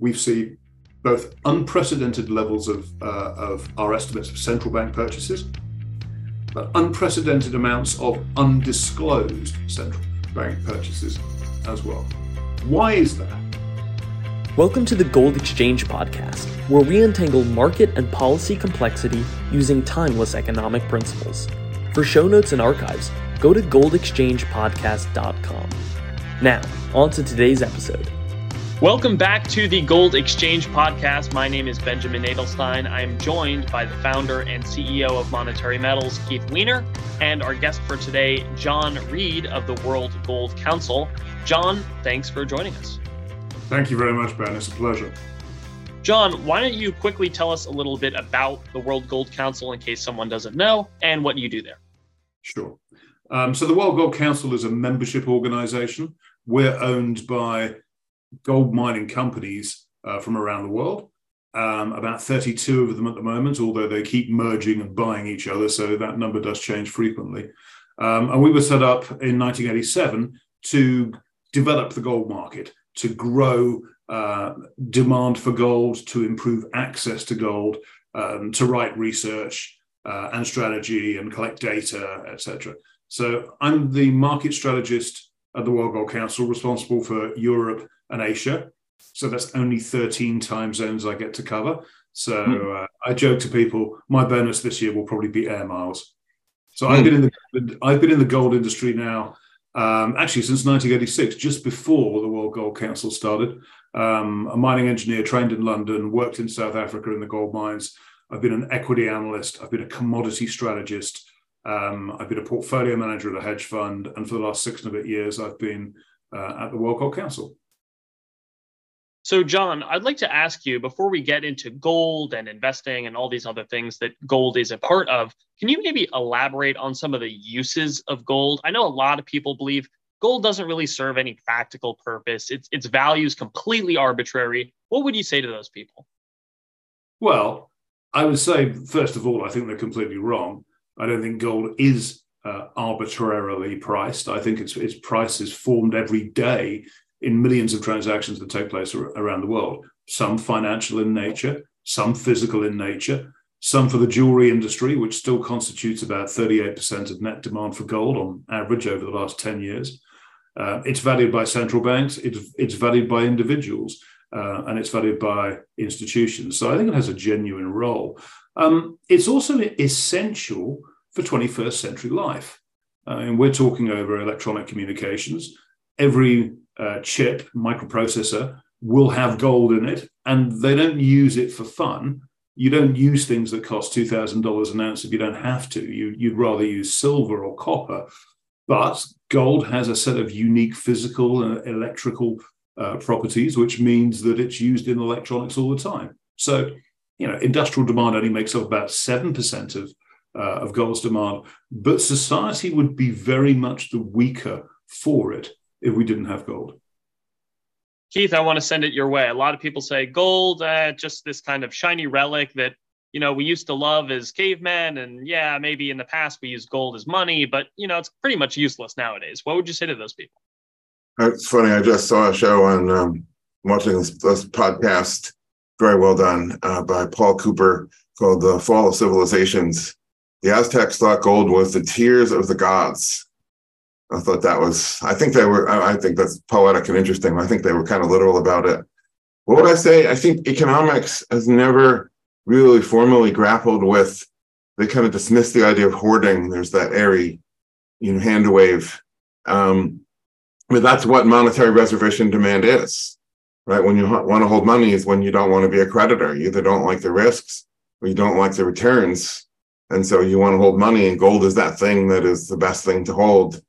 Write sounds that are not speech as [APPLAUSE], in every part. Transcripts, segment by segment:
we've seen both unprecedented levels of, uh, of our estimates of central bank purchases, but unprecedented amounts of undisclosed central bank purchases as well. Why is that? Welcome to the Gold Exchange Podcast, where we untangle market and policy complexity using timeless economic principles. For show notes and archives, go to goldexchangepodcast.com. Now, on to today's episode. Welcome back to the Gold Exchange Podcast. My name is Benjamin Adelstein. I am joined by the founder and CEO of Monetary Metals, Keith Weiner, and our guest for today, John Reade of the World Gold Council. John, thanks for joining us. Thank you very much, Ben. It's a pleasure. John, why don't you quickly tell us a little bit about the World Gold Council in case someone doesn't know and what you do there? Sure. Um, so, the World Gold Council is a membership organization. We're owned by gold mining companies uh, from around the world. Um, about 32 of them at the moment, although they keep merging and buying each other, so that number does change frequently. Um, and we were set up in 1987 to develop the gold market, to grow uh, demand for gold, to improve access to gold, um, to write research uh, and strategy and collect data, etc. So I'm the market strategist at the World Gold Council, responsible for Europe and Asia. So that's only 13 time zones I get to cover. So hmm. uh, I joke to people, my bonus this year will probably be air miles. So I've hmm. been in the I've been in the gold industry now, um, actually since 1986, just before the World Gold Council started. Um, a mining engineer trained in London, worked in South Africa in the gold mines. I've been an equity analyst. I've been a commodity strategist. Um, I've been a portfolio manager at a hedge fund, and for the last six and a bit years, I've been uh, at the World Gold Council. So, John, I'd like to ask you before we get into gold and investing and all these other things that gold is a part of, can you maybe elaborate on some of the uses of gold? I know a lot of people believe gold doesn't really serve any practical purpose, its, its value is completely arbitrary. What would you say to those people? Well, I would say, first of all, I think they're completely wrong. I don't think gold is uh, arbitrarily priced. I think its, its price is formed every day in millions of transactions that take place around the world, some financial in nature, some physical in nature, some for the jewelry industry, which still constitutes about 38% of net demand for gold on average over the last 10 years. Uh, it's valued by central banks, it's, it's valued by individuals, uh, and it's valued by institutions. So I think it has a genuine role. Um, it's also essential for 21st century life. And we're talking over electronic communications. Every uh, chip microprocessor will have gold in it, and they don't use it for fun. You don't use things that cost two thousand dollars an ounce if you don't have to. You, you'd rather use silver or copper, but gold has a set of unique physical and electrical uh, properties, which means that it's used in electronics all the time. So, you know, industrial demand only makes up about seven percent of uh, of gold's demand, but society would be very much the weaker for it if we didn't have gold. Keith, I want to send it your way. A lot of people say gold, uh, just this kind of shiny relic that you know we used to love as cavemen, and yeah, maybe in the past we used gold as money, but you know it's pretty much useless nowadays. What would you say to those people? It's funny. I just saw a show on um, watching this, this, podcast, very well done uh, by Paul Cooper, called "The Fall of Civilizations." The Aztecs thought gold was the tears of the gods I thought that was, I think they were, I think that's poetic and interesting. I think they were kind of literal about it. What would I say? I think economics has never really formally grappled with, they kind of dismiss the idea of hoarding. There's that airy, you know, hand wave. Um, but that's what monetary reservation demand is, right? When you want to hold money is when you don't want to be a creditor. You either don't like the risks or you don't like the returns. And so you want to hold money, and gold is that thing that is the best thing to hold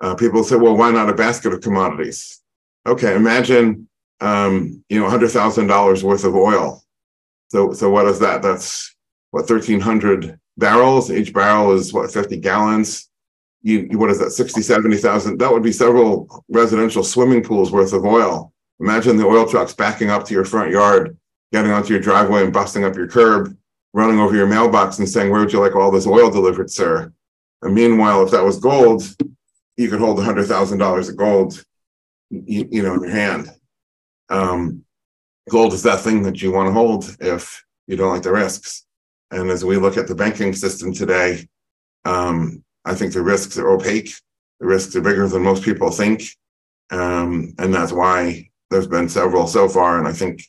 uh, people say, well, why not a basket of commodities? Okay, imagine um, you know hundred thousand dollars worth of oil. So so what is that? That's what thirteen hundred barrels. Each barrel is what fifty gallons. You, you what is that? 60, 70,000. That would be several residential swimming pools worth of oil. Imagine the oil trucks backing up to your front yard, getting onto your driveway and busting up your curb, running over your mailbox and saying, "Where would you like all this oil delivered, sir?" And meanwhile, if that was gold, you could hold a hundred thousand dollars of gold, you, you, know, in your hand. Um, gold is that thing that you want to hold if you don't like the risks. And as we look at the banking system today, um, I think the risks are opaque. The risks are bigger than most people think. Um, and that's why there's been several so far. And I think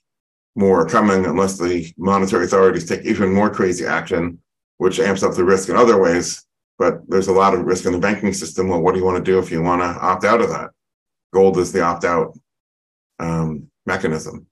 more are coming unless the monetary authorities take even more crazy action, which amps up the risk in other ways. But there's a lot of risk in the banking system. Well, what do you want to do if you want to opt out of that? Gold is the opt out um, mechanism.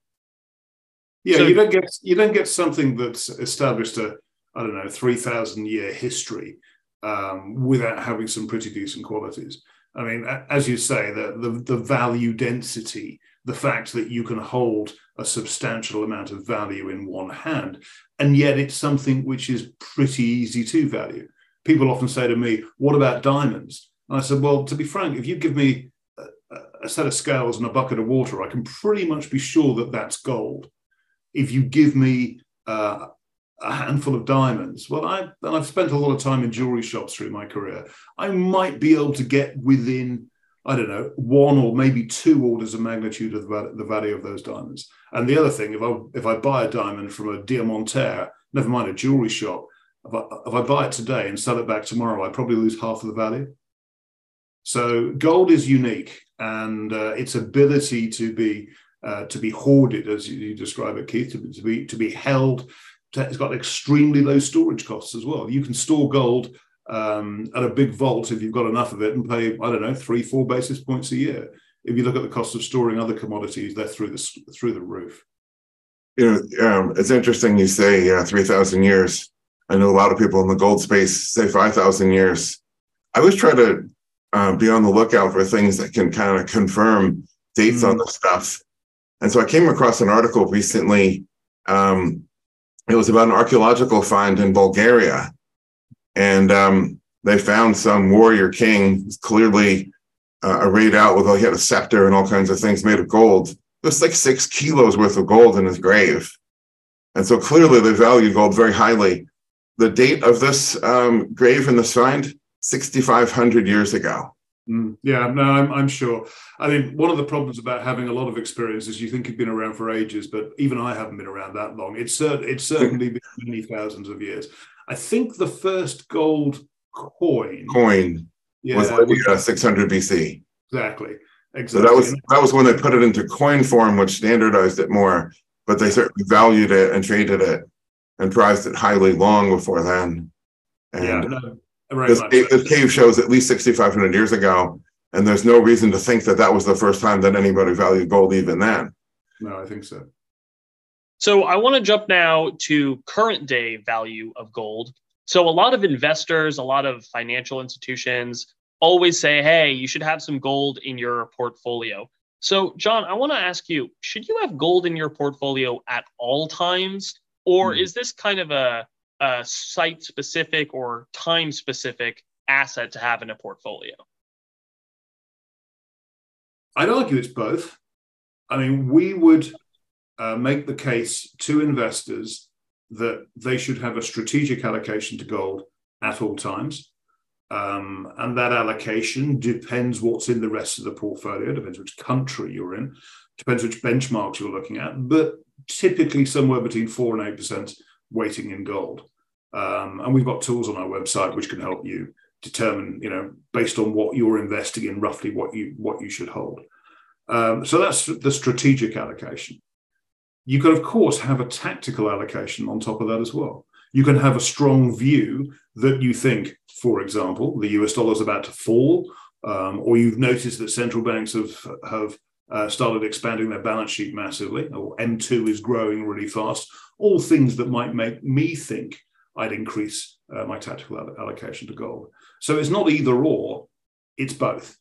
Yeah, so, you don't get you don't get something that's established a I don't know three thousand year history um, without having some pretty decent qualities. I mean, as you say, the, the, the value density, the fact that you can hold a substantial amount of value in one hand, and yet it's something which is pretty easy to value. People often say to me, "What about diamonds?" And I said, "Well, to be frank, if you give me a, a set of scales and a bucket of water, I can pretty much be sure that that's gold. If you give me uh, a handful of diamonds. Well, I and I've spent a lot of time in jewelry shops through my career. I might be able to get within, I don't know, one or maybe two orders of magnitude of the, value of those diamonds. And the other thing, if I if I buy a diamond from a diamantaire, never mind a jewelry shop, if I, buy it today and sell it back tomorrow, I probably lose half of the value. So gold is unique, and uh, its ability to be uh, to be hoarded, as you, describe it, Keith, to, to be to be held it's got extremely low storage costs as well. You can store gold um, at a big vault if you've got enough of it and pay, I don't know, three, four basis points a year. If you look at the cost of storing other commodities, they're through the through the roof. You know, um, it's interesting you say uh, three thousand years. I know a lot of people in the gold space say five thousand years. I always try to uh, be on the lookout for things that can kind of confirm dates mm. on the stuff. And so I came across an article recently um, it was about an archaeological find in Bulgaria. And um, they found some warrior king clearly uh, arrayed out with, he had a scepter and all kinds of things made of gold. It was like six kilos worth of gold in his grave. And so clearly they valued gold very highly. The date of this um, grave in this find, 6,500 years ago. Mm, yeah, no, I'm, I'm sure. I mean, one of the problems about having a lot of experience is you think you've been around for ages, but even I haven't been around that long. It's, cert- it's [LAUGHS] certainly been many thousands of years. I think the first gold coin coin yeah, was like uh, 600 BC. Exactly. Exactly. So that was that was when they put it into coin form, which standardized it more. But they certainly valued it and traded it and prized it highly long before then. And yeah, no, this, cave, this cave shows at least 6,500 years ago, and there's no reason to think that that was the first time that anybody valued gold even then. No, I think so. So I want to jump now to current day value of gold. So a lot of investors, a lot of financial institutions always say, hey, you should have some gold in your portfolio. So, John, I want to ask you should you have gold in your portfolio at all times? Or mm. is this kind of a a site specific or time specific asset to have in a portfolio? I'd argue it's both. I mean, we would uh, make the case to investors that they should have a strategic allocation to gold at all times. Um, and that allocation depends what's in the rest of the portfolio, depends which country you're in, depends which benchmarks you're looking at, but typically somewhere between 4 and 8% weighting in gold. Um, and we've got tools on our website which can help you determine, you know, based on what you're investing in, roughly what you what you should hold. Um, so that's the strategic allocation. You can, of course, have a tactical allocation on top of that as well. You can have a strong view that you think, for example, the US dollar is about to fall, um, or you've noticed that central banks have have uh, started expanding their balance sheet massively, or M2 is growing really fast, all things that might make me think I'd increase uh, my tactical allocation to gold. So it's not either or, it's both.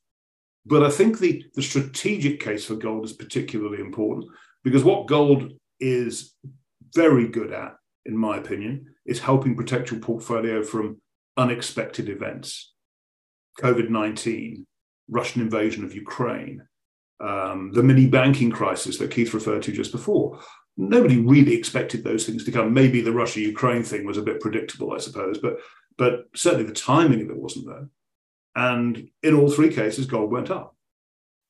But I think the, the strategic case for gold is particularly important because what gold is very good at, in my opinion, is helping protect your portfolio from unexpected events. COVID 19, Russian invasion of Ukraine, um, the mini banking crisis that Keith referred to just before. Nobody really expected those things to come. Maybe the Russia Ukraine thing was a bit predictable, I suppose, but but certainly the timing of it wasn't there. And in all three cases, gold went up.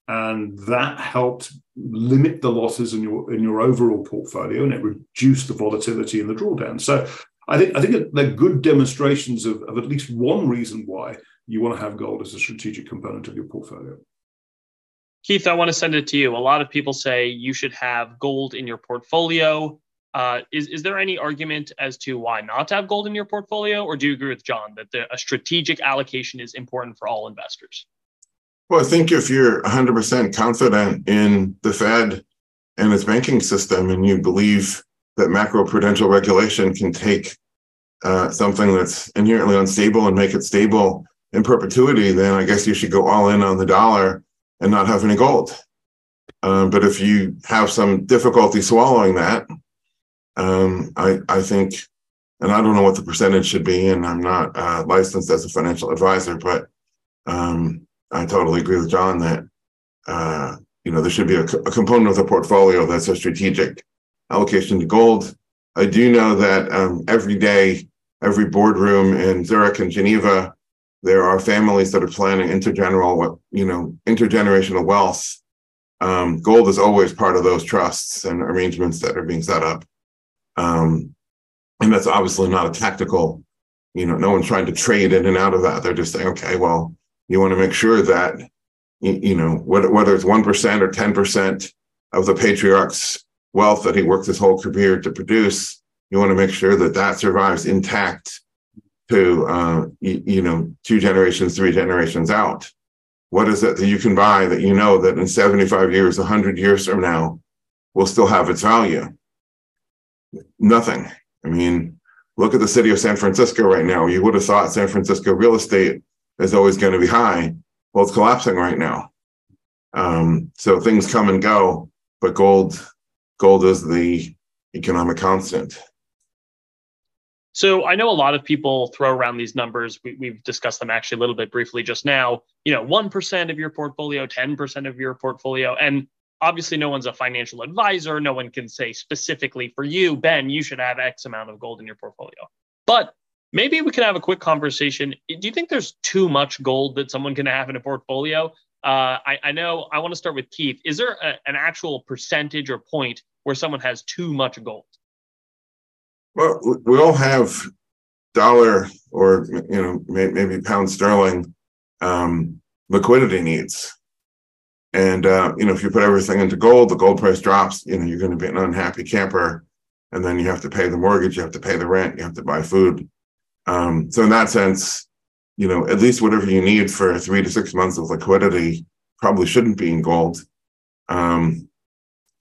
and that helped limit the losses in your in your overall portfolio, and it reduced the volatility in the drawdown. So I think I think they're good demonstrations of, of at least one reason why you want to have gold as a strategic component of your portfolio. Keith, I want to send it to you. A lot of people say you should have gold in your portfolio. Uh, is, is there any argument as to why not to have gold in your portfolio, or do you agree with John that the, a strategic allocation is important for all investors? Well, I think if you're 100% confident in the Fed and its banking system, and you believe that macroprudential regulation can take uh, something that's inherently unstable and make it stable in perpetuity, then I guess you should go all in on the dollar and not have any gold. Um, but if you have some difficulty swallowing that, um, I, I think, and I don't know what the percentage should be, and I'm not uh, licensed as a financial advisor, but um, I totally agree with John that uh, you know there should be a, a, component of the portfolio that's a strategic allocation to gold. I do know that um, every day, every boardroom in Zurich and Geneva, there are families that are planning intergeneral, you know, intergenerational wealth. Um, gold is always part of those trusts and arrangements that are being set up. Um, and that's obviously not a tactical, you know, no one's trying to trade in and out of that. They're just saying, okay, well, you want to make sure that, you know, whether it's 1% or 10% of the patriarch's wealth that he worked his whole career to produce, you want to make sure that that survives intact to uh, you, you know two generations, three generations out. What is it that you can buy that you know that in 75 years, 100 years from now, will still have its value? Nothing. I mean, look at the city of San Francisco right now. You would have thought San Francisco real estate is always going to be high. Well, it's collapsing right now. Um, so things come and go, but gold, gold is the economic constant. So I know a lot of people throw around these numbers. We, have discussed them actually a little bit briefly just now. You know, one percent of your portfolio, ten percent of your portfolio, and obviously no one's a financial advisor. No one can say specifically for you, Ben, you should have X amount of gold in your portfolio. But maybe we can have a quick conversation. Do you think there's too much gold that someone can have in a portfolio? Uh, I, I, know I want to start with Keith. Is there a, an actual percentage or point where someone has too much gold? Well, we all have dollar or you know maybe pound sterling um, liquidity needs, and uh, you know if you put everything into gold, the gold price drops. You know you're going to be an unhappy camper, and then you have to pay the mortgage, you have to pay the rent, you have to buy food. Um, so in that sense, you know at least whatever you need for three to six months of liquidity probably shouldn't be in gold. Um,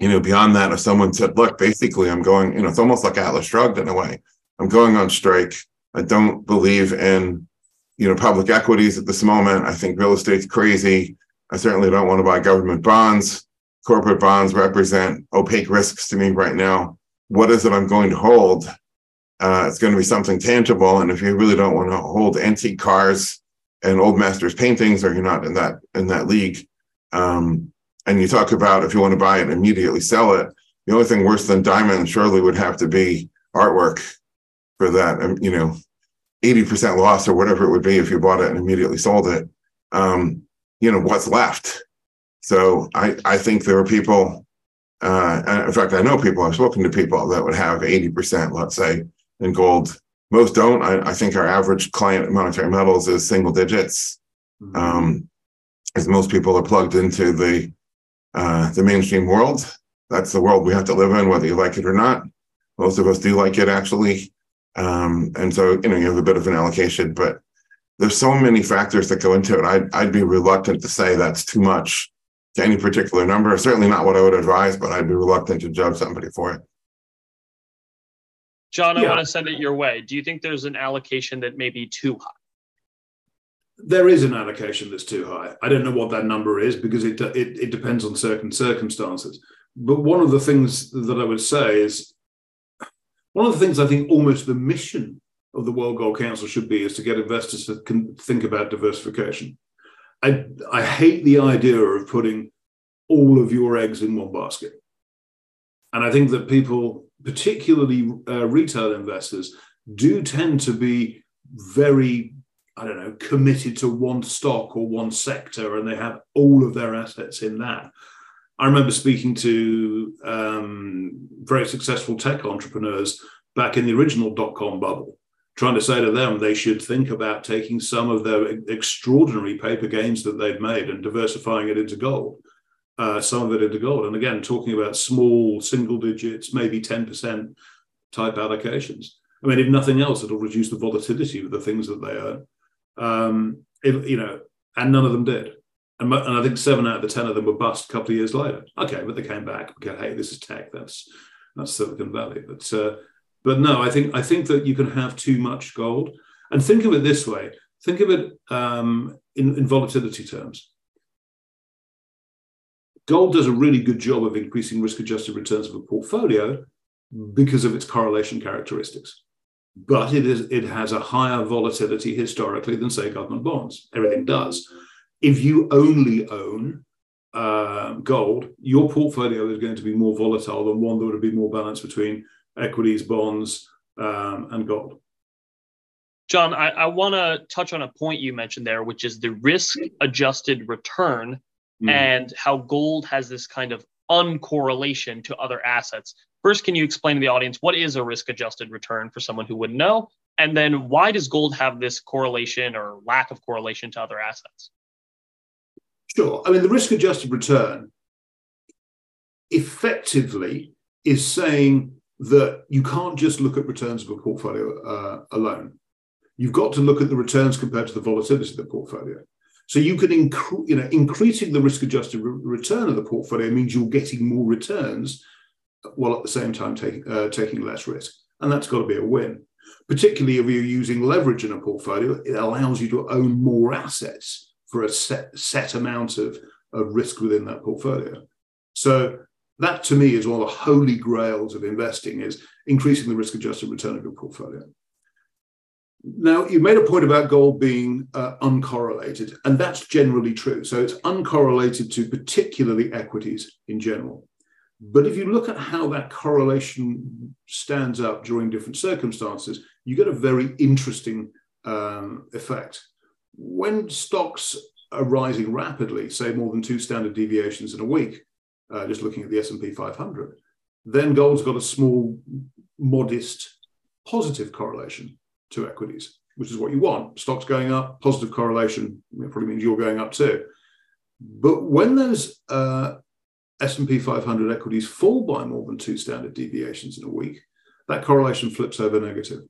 you know, beyond that, if someone said, look, basically, I'm going, you know, it's almost like Atlas shrugged in a way. I'm going on strike. I don't believe in, you know, public equities at this moment. I think real estate's crazy. I certainly don't want to buy government bonds. Corporate bonds represent opaque risks to me right now. What is it I'm going to hold? Uh, it's going to be something tangible. And if you really don't want to hold antique cars and old masters paintings, or you're not in that in that league, um, and you talk about if you want to buy it immediately sell it the only thing worse than diamond surely would have to be artwork for that and you know 80% loss or whatever it would be if you bought it and immediately sold it um, you know what's left. So i i think there are people uh, in fact i know people i've spoken to people that would have 80% let's say in gold. Most don't. I, I think our average client monetary metals is single digits. Mm-hmm. um, as most people are plugged into the uh, the mainstream world. That's the world we have to live in, whether you like it or not. Most of us do like it, actually. Um, and so, you know, you have a bit of an allocation, but there's so many factors that go into it. I'd, I'd be reluctant to say that's too much to any particular number. Certainly not what I would advise, but I'd be reluctant to judge somebody for it. John, I yeah. want to send it your way. Do you think there's an allocation that may be too high? There is an allocation that's too high. I don't know what that number is because it, it, it depends on certain circumstances. But one of the things that I would say is one of the things I think almost the mission of the World Gold Council should be is to get investors to think about diversification. I, I hate the idea of putting all of your eggs in one basket. And I think that people, particularly uh, retail investors, do tend to be very I don't know, committed to one stock or one sector and they have all of their assets in that. I remember speaking to um, very successful tech entrepreneurs back in the original dot com bubble, trying to say to them they should think about taking some of their extraordinary paper gains that they've made and diversifying it into gold, uh, some of it into gold. And again, talking about small single digits, maybe 10% type allocations. I mean, if nothing else, it'll reduce the volatility of the things that they earn. Um, you know, and none of them did. And, and, I think seven out of the ten of them were bust a couple of years later. Okay, but they came back. Okay, hey, this is tech. That's that's Silicon Valley. But uh, but no, I think I think that you can have too much gold. And think of it this way: think of it um, in, in volatility terms. Gold does a really good job of increasing risk-adjusted returns of a portfolio because of its correlation characteristics. But it is it has a higher volatility historically than say government bonds. Everything does. If you only own uh, gold, your portfolio is going to be more volatile than one that would be more balanced between equities, bonds, um, and gold. John, I, I want to touch on a point you mentioned there, which is the risk adjusted return mm. and how gold has this kind of uncorrelation to other assets. First, can you explain to the audience what is a risk adjusted return for someone who wouldn't know? And then why does gold have this correlation or lack of correlation to other assets? Sure. I mean, the risk adjusted return effectively is saying that you can't just look at returns of a portfolio uh, alone. You've got to look at the returns compared to the volatility of the portfolio. So you can, incre- you know, increasing the risk-adjusted re- return of the portfolio means you're getting more returns, while at the same time taking uh, taking less risk, and that's got to be a win. Particularly if you're using leverage in a portfolio, it allows you to own more assets for a set set amount of, of risk within that portfolio. So that to me is one of the holy grails of investing is increasing the risk adjusted return of your portfolio. Now, you made a point about gold being uh, uncorrelated, and that's generally true. So it's uncorrelated to particularly equities in general. But if you look at how that correlation stands up during different circumstances, you get a very interesting um, effect. When stocks are rising rapidly, say more than two standard deviations in a week, uh, just looking at the S&P 500, then gold's got a small, modest, positive correlation to equities, which is what you want. Stocks going up, positive correlation probably means you're going up too. But when those uh, S&P 500 equities fall by more than two standard deviations in a week, that correlation flips over negative.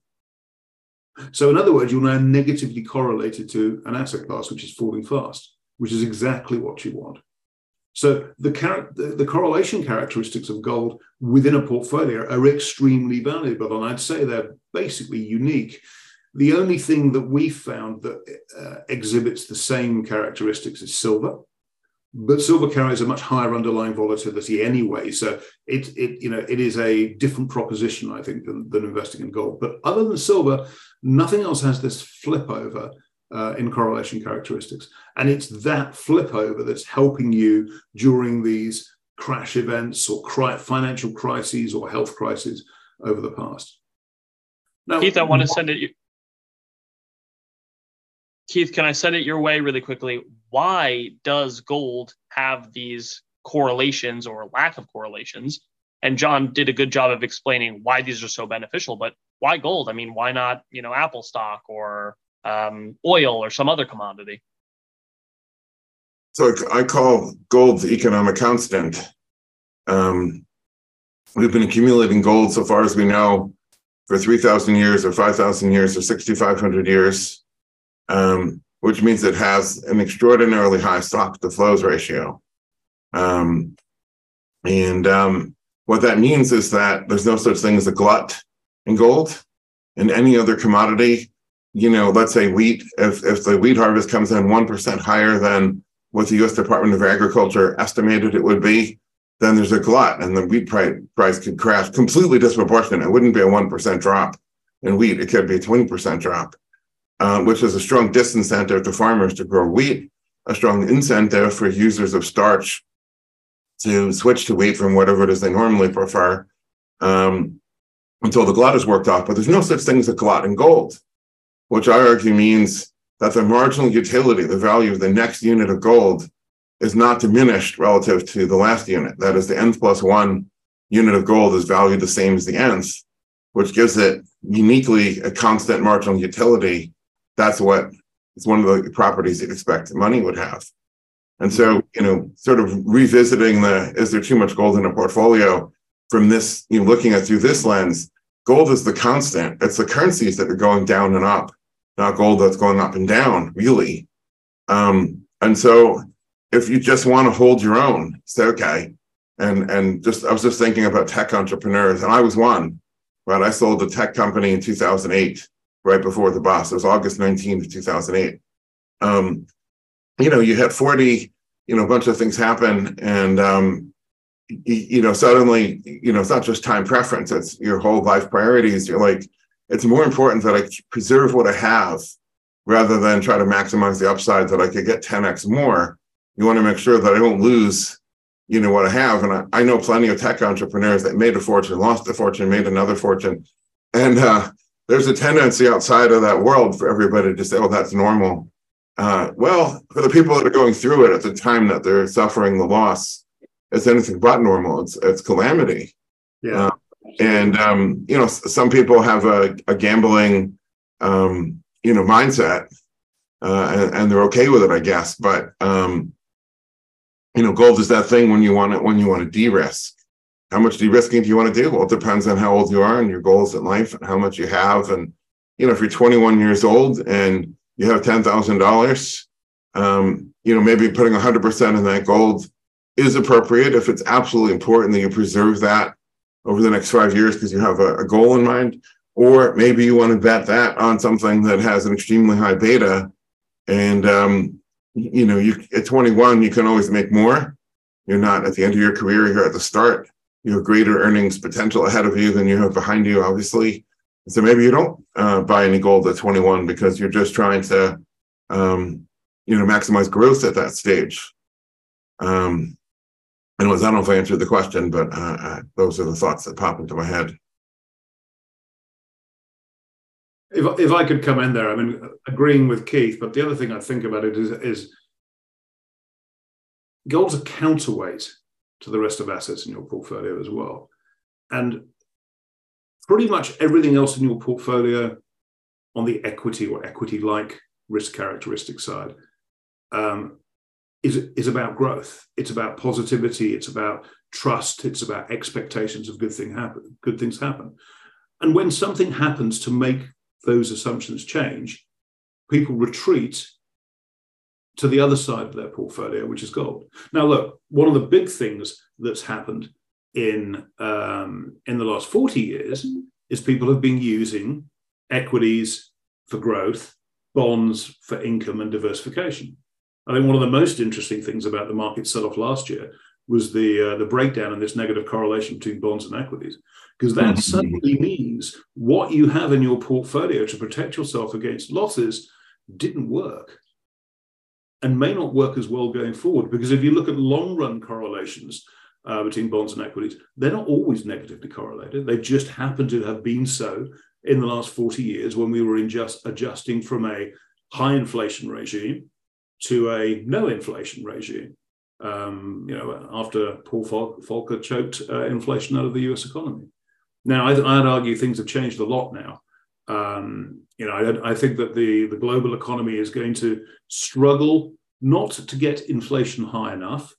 So, in other words, you're now negatively correlated to an asset class which is falling fast, which is exactly what you want. So the, char- the, the, correlation characteristics of gold within a portfolio are extremely valuable, and I'd say they're basically unique. The only thing that we found that uh, exhibits the same characteristics is silver, but silver carries a much higher underlying volatility anyway. So it, it you know it is a different proposition, I think, than, than investing in gold. But other than silver, nothing else has this flip over uh, in correlation characteristics. And it's that flip over that's helping you during these crash events or cri- financial crises or health crises over the past. Now, Keith, I want to send it. Keith, can I send it your way really quickly? Why does gold have these correlations or lack of correlations? And John did a good job of explaining why these are so beneficial, but why gold? I mean, why not, you know, Apple stock or um, oil or some other commodity. So I call gold the economic constant. Um, we've been accumulating gold so far as we know for 3,000 years or 5,000 years or 6,500 years, um, which means it has an extraordinarily high stock to flows ratio. Um, and um, what that means is that there's no such thing as a glut in gold. In any other commodity, you know, let's say wheat, if, if the wheat harvest comes in 1% higher than what the US Department of Agriculture estimated it would be, then there's a glut and the wheat price, price could crash completely disproportionate. It wouldn't be a 1% drop in wheat, it could be a 20% drop, uh, which is a strong disincentive to farmers to grow wheat, a strong incentive for users of starch to switch to wheat from whatever it is they normally prefer um, until the glut is worked off. But there's no such thing as a glut in gold which I argue means that the marginal utility, the value of the next unit of gold, is not diminished relative to the last unit. That is, the n plus one unit of gold is valued the same as the nth, which gives it uniquely a constant marginal utility. That's what is one of the properties you'd expect money would have. And so, you know, sort of revisiting the is there too much gold in a portfolio from this, you know, looking at through this lens, gold is the constant. It's the currencies that are going down and up, not gold that's going up and down, really. Um, and so if you just want to hold your own, say, okay. And and just I was just thinking about tech entrepreneurs, and I was one, right? I sold a tech company in 2008, right before the boss. It was August 19th, 2008. Um, you know, you had 40, you know, a bunch of things happen, and um, you, you know, suddenly, you know, it's not just time preference; it's your whole life priorities. You're like, it's more important that I preserve what I have rather than try to maximize the upside that I could get 10x more you want to make sure that I don't lose, you know, what I have. And I, I know plenty of tech entrepreneurs that made a fortune, lost a fortune, made another fortune. And uh, there's a tendency outside of that world for everybody to say, oh, that's normal. Uh, well, for the people that are going through it at the time that they're suffering the loss, it's anything but normal. It's it's calamity. Yeah. Uh, and um, you know, some people have a, a gambling, um, you know, mindset, uh, and, and, they're okay with it, I guess. But um, you know, gold is that thing when you want it when you want to de-risk. How much de-risking do you want to do? Well, it depends on how old you are and your goals in life and how much you have. And you know, if you're 21 years old and you have ten thousand um, dollars, you know, maybe putting 100 percent in that gold is appropriate if it's absolutely important that you preserve that over the next five years because you have a, a goal in mind. Or maybe you want to bet that on something that has an extremely high beta and um, you know, you at 21, you can always make more. You're not at the end of your career, you're at the start. You have greater earnings potential ahead of you than you have behind you, obviously. So maybe you don't uh, buy any gold at 21 because you're just trying to, um, you know, maximize growth at that stage. Um, anyways, I don't know if I answered the question, but uh, uh, those are the thoughts that pop into my head. if, if I could come in there, I mean, agreeing with Keith, but the other thing I think about it is, is gold's a counterweight to the rest of assets in your portfolio as well. And pretty much everything else in your portfolio on the equity or equity like risk characteristic side um, is, is about growth. It's about positivity. It's about trust. It's about expectations of good thing happen, good things happen. And when something happens to make those assumptions change, people retreat to the other side of their portfolio, which is gold. Now, look, one of the big things that's happened in um, in the last 40 years is people have been using equities for growth, bonds for income and diversification. I think one of the most interesting things about the market sell-off last year was the uh, the breakdown in this negative correlation between bonds and equities because that mm-hmm. suddenly means what you have in your portfolio to protect yourself against losses didn't work and may not work as well going forward. Because if you look at long run correlations uh, between bonds and equities, they're not always negatively correlated. They just happen to have been so in the last 40 years when we were just adjusting from a high inflation regime to a no inflation regime. Um, you know, after Paul Volcker choked uh, inflation out of the US economy. Now, I'd, I'd argue things have changed a lot now. Um, you know, I, I, think that the, the global economy is going to struggle not to get inflation high enough,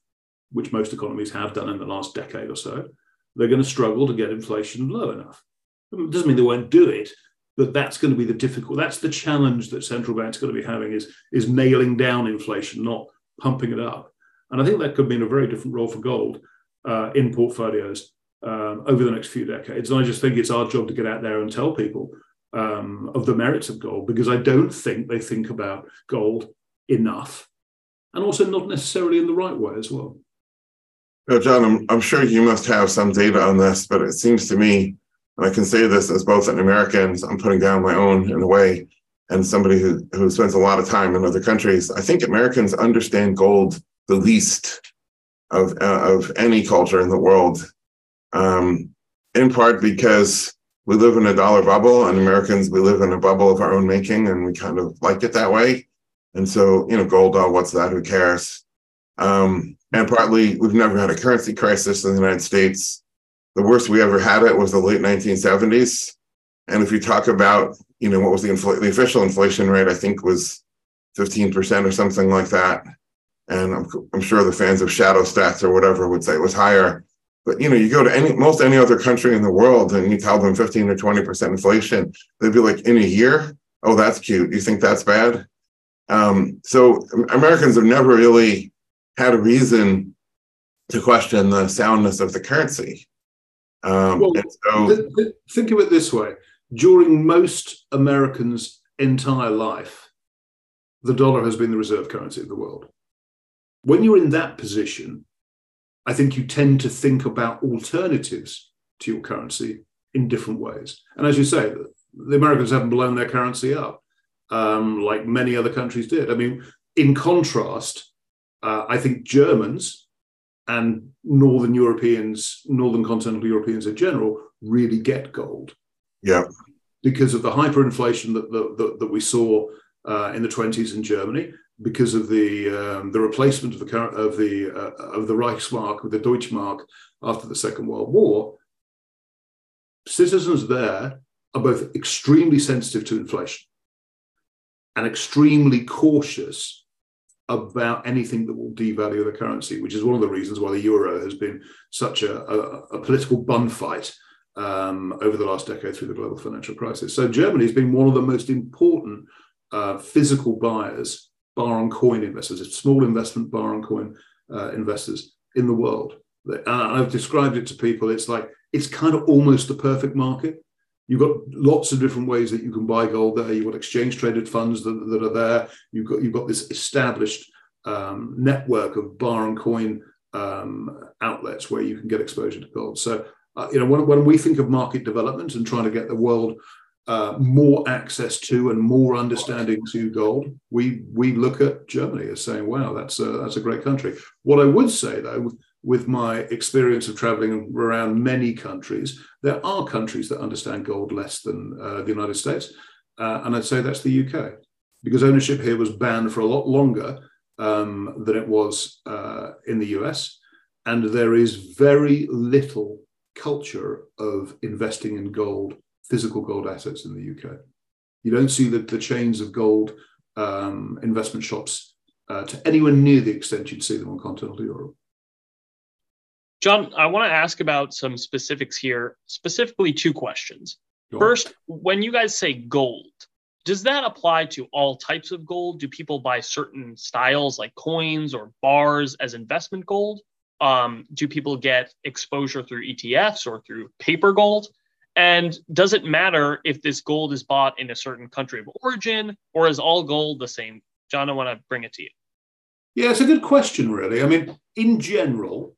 which most economies have done in the last decade or so. They're going to struggle to get inflation low enough. It doesn't mean they won't do it, but that's going to be the difficult. That's the challenge that central banks are going to be having is is nailing down inflation, not pumping it up. And I think that could mean a very different role for gold uh, in portfolios um, over the next few decades. And I just think it's our job to get out there and tell people um, of the merits of gold because I don't think they think about gold enough and also not necessarily in the right way as well. John, I'm, I'm sure you must have some data on this, but it seems to me, and I can say this as both an American, I'm putting down my own in a way, and somebody who, who spends a lot of time in other countries, I think Americans understand gold the least of, uh, of any culture in the world um, in part because we live in a dollar bubble, and Americans we live in a bubble of our own making, and we kind of like it that way. And so, you know, gold, oh, what's that? Who cares? Um, and partly, we've never had a currency crisis in the United States. The worst we ever had it was the late 1970s. And if you talk about, you know, what was the infl- the official inflation rate, I think was 15% or something like that. And I'm, I'm sure the fans of shadow stats or whatever would say it was higher. But you know, you go to any most any other country in the world and you tell them 15 or 20% inflation, they'd be like, in a year? Oh, that's cute. You think that's bad? Um, so Americans have never really had a reason to question the soundness of the currency. Um, well, so, th- th- think of it this way: during most Americans' entire life, the dollar has been the reserve currency of the world. When you're in that position, I think you tend to think about alternatives to your currency in different ways. And as you say, the Americans haven't blown their currency up um, like many other countries did. I mean, in contrast, uh, I think Germans and Northern Europeans, Northern continental Europeans in general, really get gold. Yeah. Because of the hyperinflation that, that, that we saw uh, in the 20s in Germany, because of the um, the replacement of the current, of the uh, of the Reichsmark with the Deutschmark after the Second World War, citizens there are both extremely sensitive to inflation and extremely cautious about anything that will devalue the currency, which is one of the reasons why the euro has been such a, a, a political bun fight um, over the last decade through the global financial crisis. So Germany has been one of the most important uh, physical buyers, bar on coin investors, small investment bar on coin uh, investors in the world. And I've described it to people. It's like it's kind of almost the perfect market You've got lots of different ways that you can buy gold there. You've got exchange traded funds that, that are there. You've got you've got this established um, network of bar and coin um, outlets where you can get exposure to gold. So uh, you know when, when we think of market development and trying to get the world uh, more access to and more understanding to gold, we we look at Germany as saying, "Wow, that's a, that's a great country." What I would say though, with my experience of traveling around many countries, there are countries that understand gold less than uh, the United States. Uh, and I'd say that's the UK, because ownership here was banned for a lot longer um, than it was uh, in the US. And there is very little culture of investing in gold, physical gold assets in the UK. You don't see the, the chains of gold um, investment shops uh, to anywhere near the extent you'd see them on continental Europe. John, I want to ask about some specifics here, specifically two questions. First, when you guys say gold, does that apply to all types of gold? Do people buy certain styles like coins or bars as investment gold? Um, do people get exposure through ETFs or through paper gold? And does it matter if this gold is bought in a certain country of origin or is all gold the same? John, I want to bring it to you. Yeah, it's a good question, really. I mean, in general,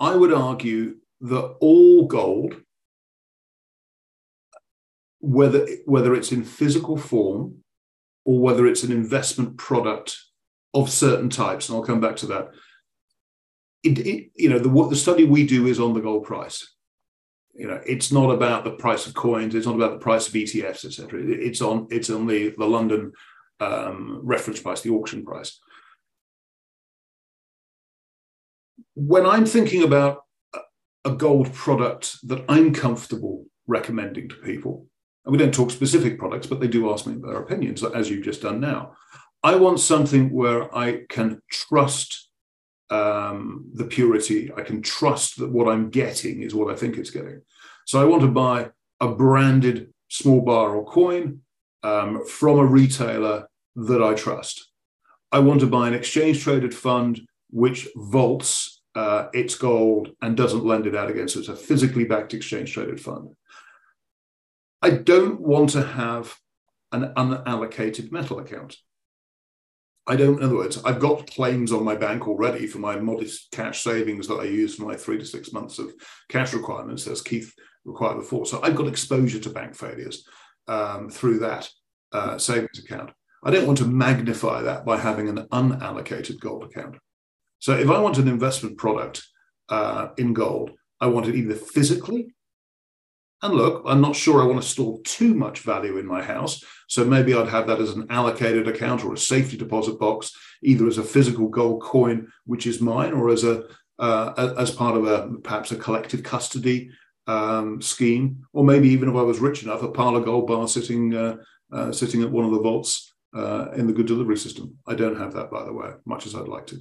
I would argue that all gold, whether, whether it's in physical form or whether it's an investment product of certain types, and I'll come back to that. It, it, you know, the, what the study we do is on the gold price. You know, it's not about the price of coins. It's not about the price of ETFs, etc. It, it's on it's on the the London um, reference price, the auction price. when I'm thinking about a gold product that I'm comfortable recommending to people, and we don't talk specific products, but they do ask me their opinions, as you've just done now. I want something where I can trust um, the purity. I can trust that what I'm getting is what I think it's getting. So I want to buy a branded small bar or coin um, from a retailer that I trust. I want to buy an exchange traded fund which vaults uh, its gold and doesn't lend it out again. So it's a physically backed exchange traded fund. I don't want to have an unallocated metal account. I don't, in other words, I've got claims on my bank already for my modest cash savings that I use for my three to six months of cash requirements, as Keith required before. So I've got exposure to bank failures um, through that uh, savings account. I don't want to magnify that by having an unallocated gold account. So if I want an investment product uh, in gold, I want it either physically And look, I'm not sure I want to store too much value in my house. So maybe I'd have that as an allocated account or a safety deposit box, either as a physical gold coin, which is mine, or as a uh, as part of a perhaps a collective custody um, scheme, or maybe even if I was rich enough, a of gold bar sitting uh, uh, sitting at one of the vaults uh, in the good delivery system. I don't have that, by the way, much as I'd like to.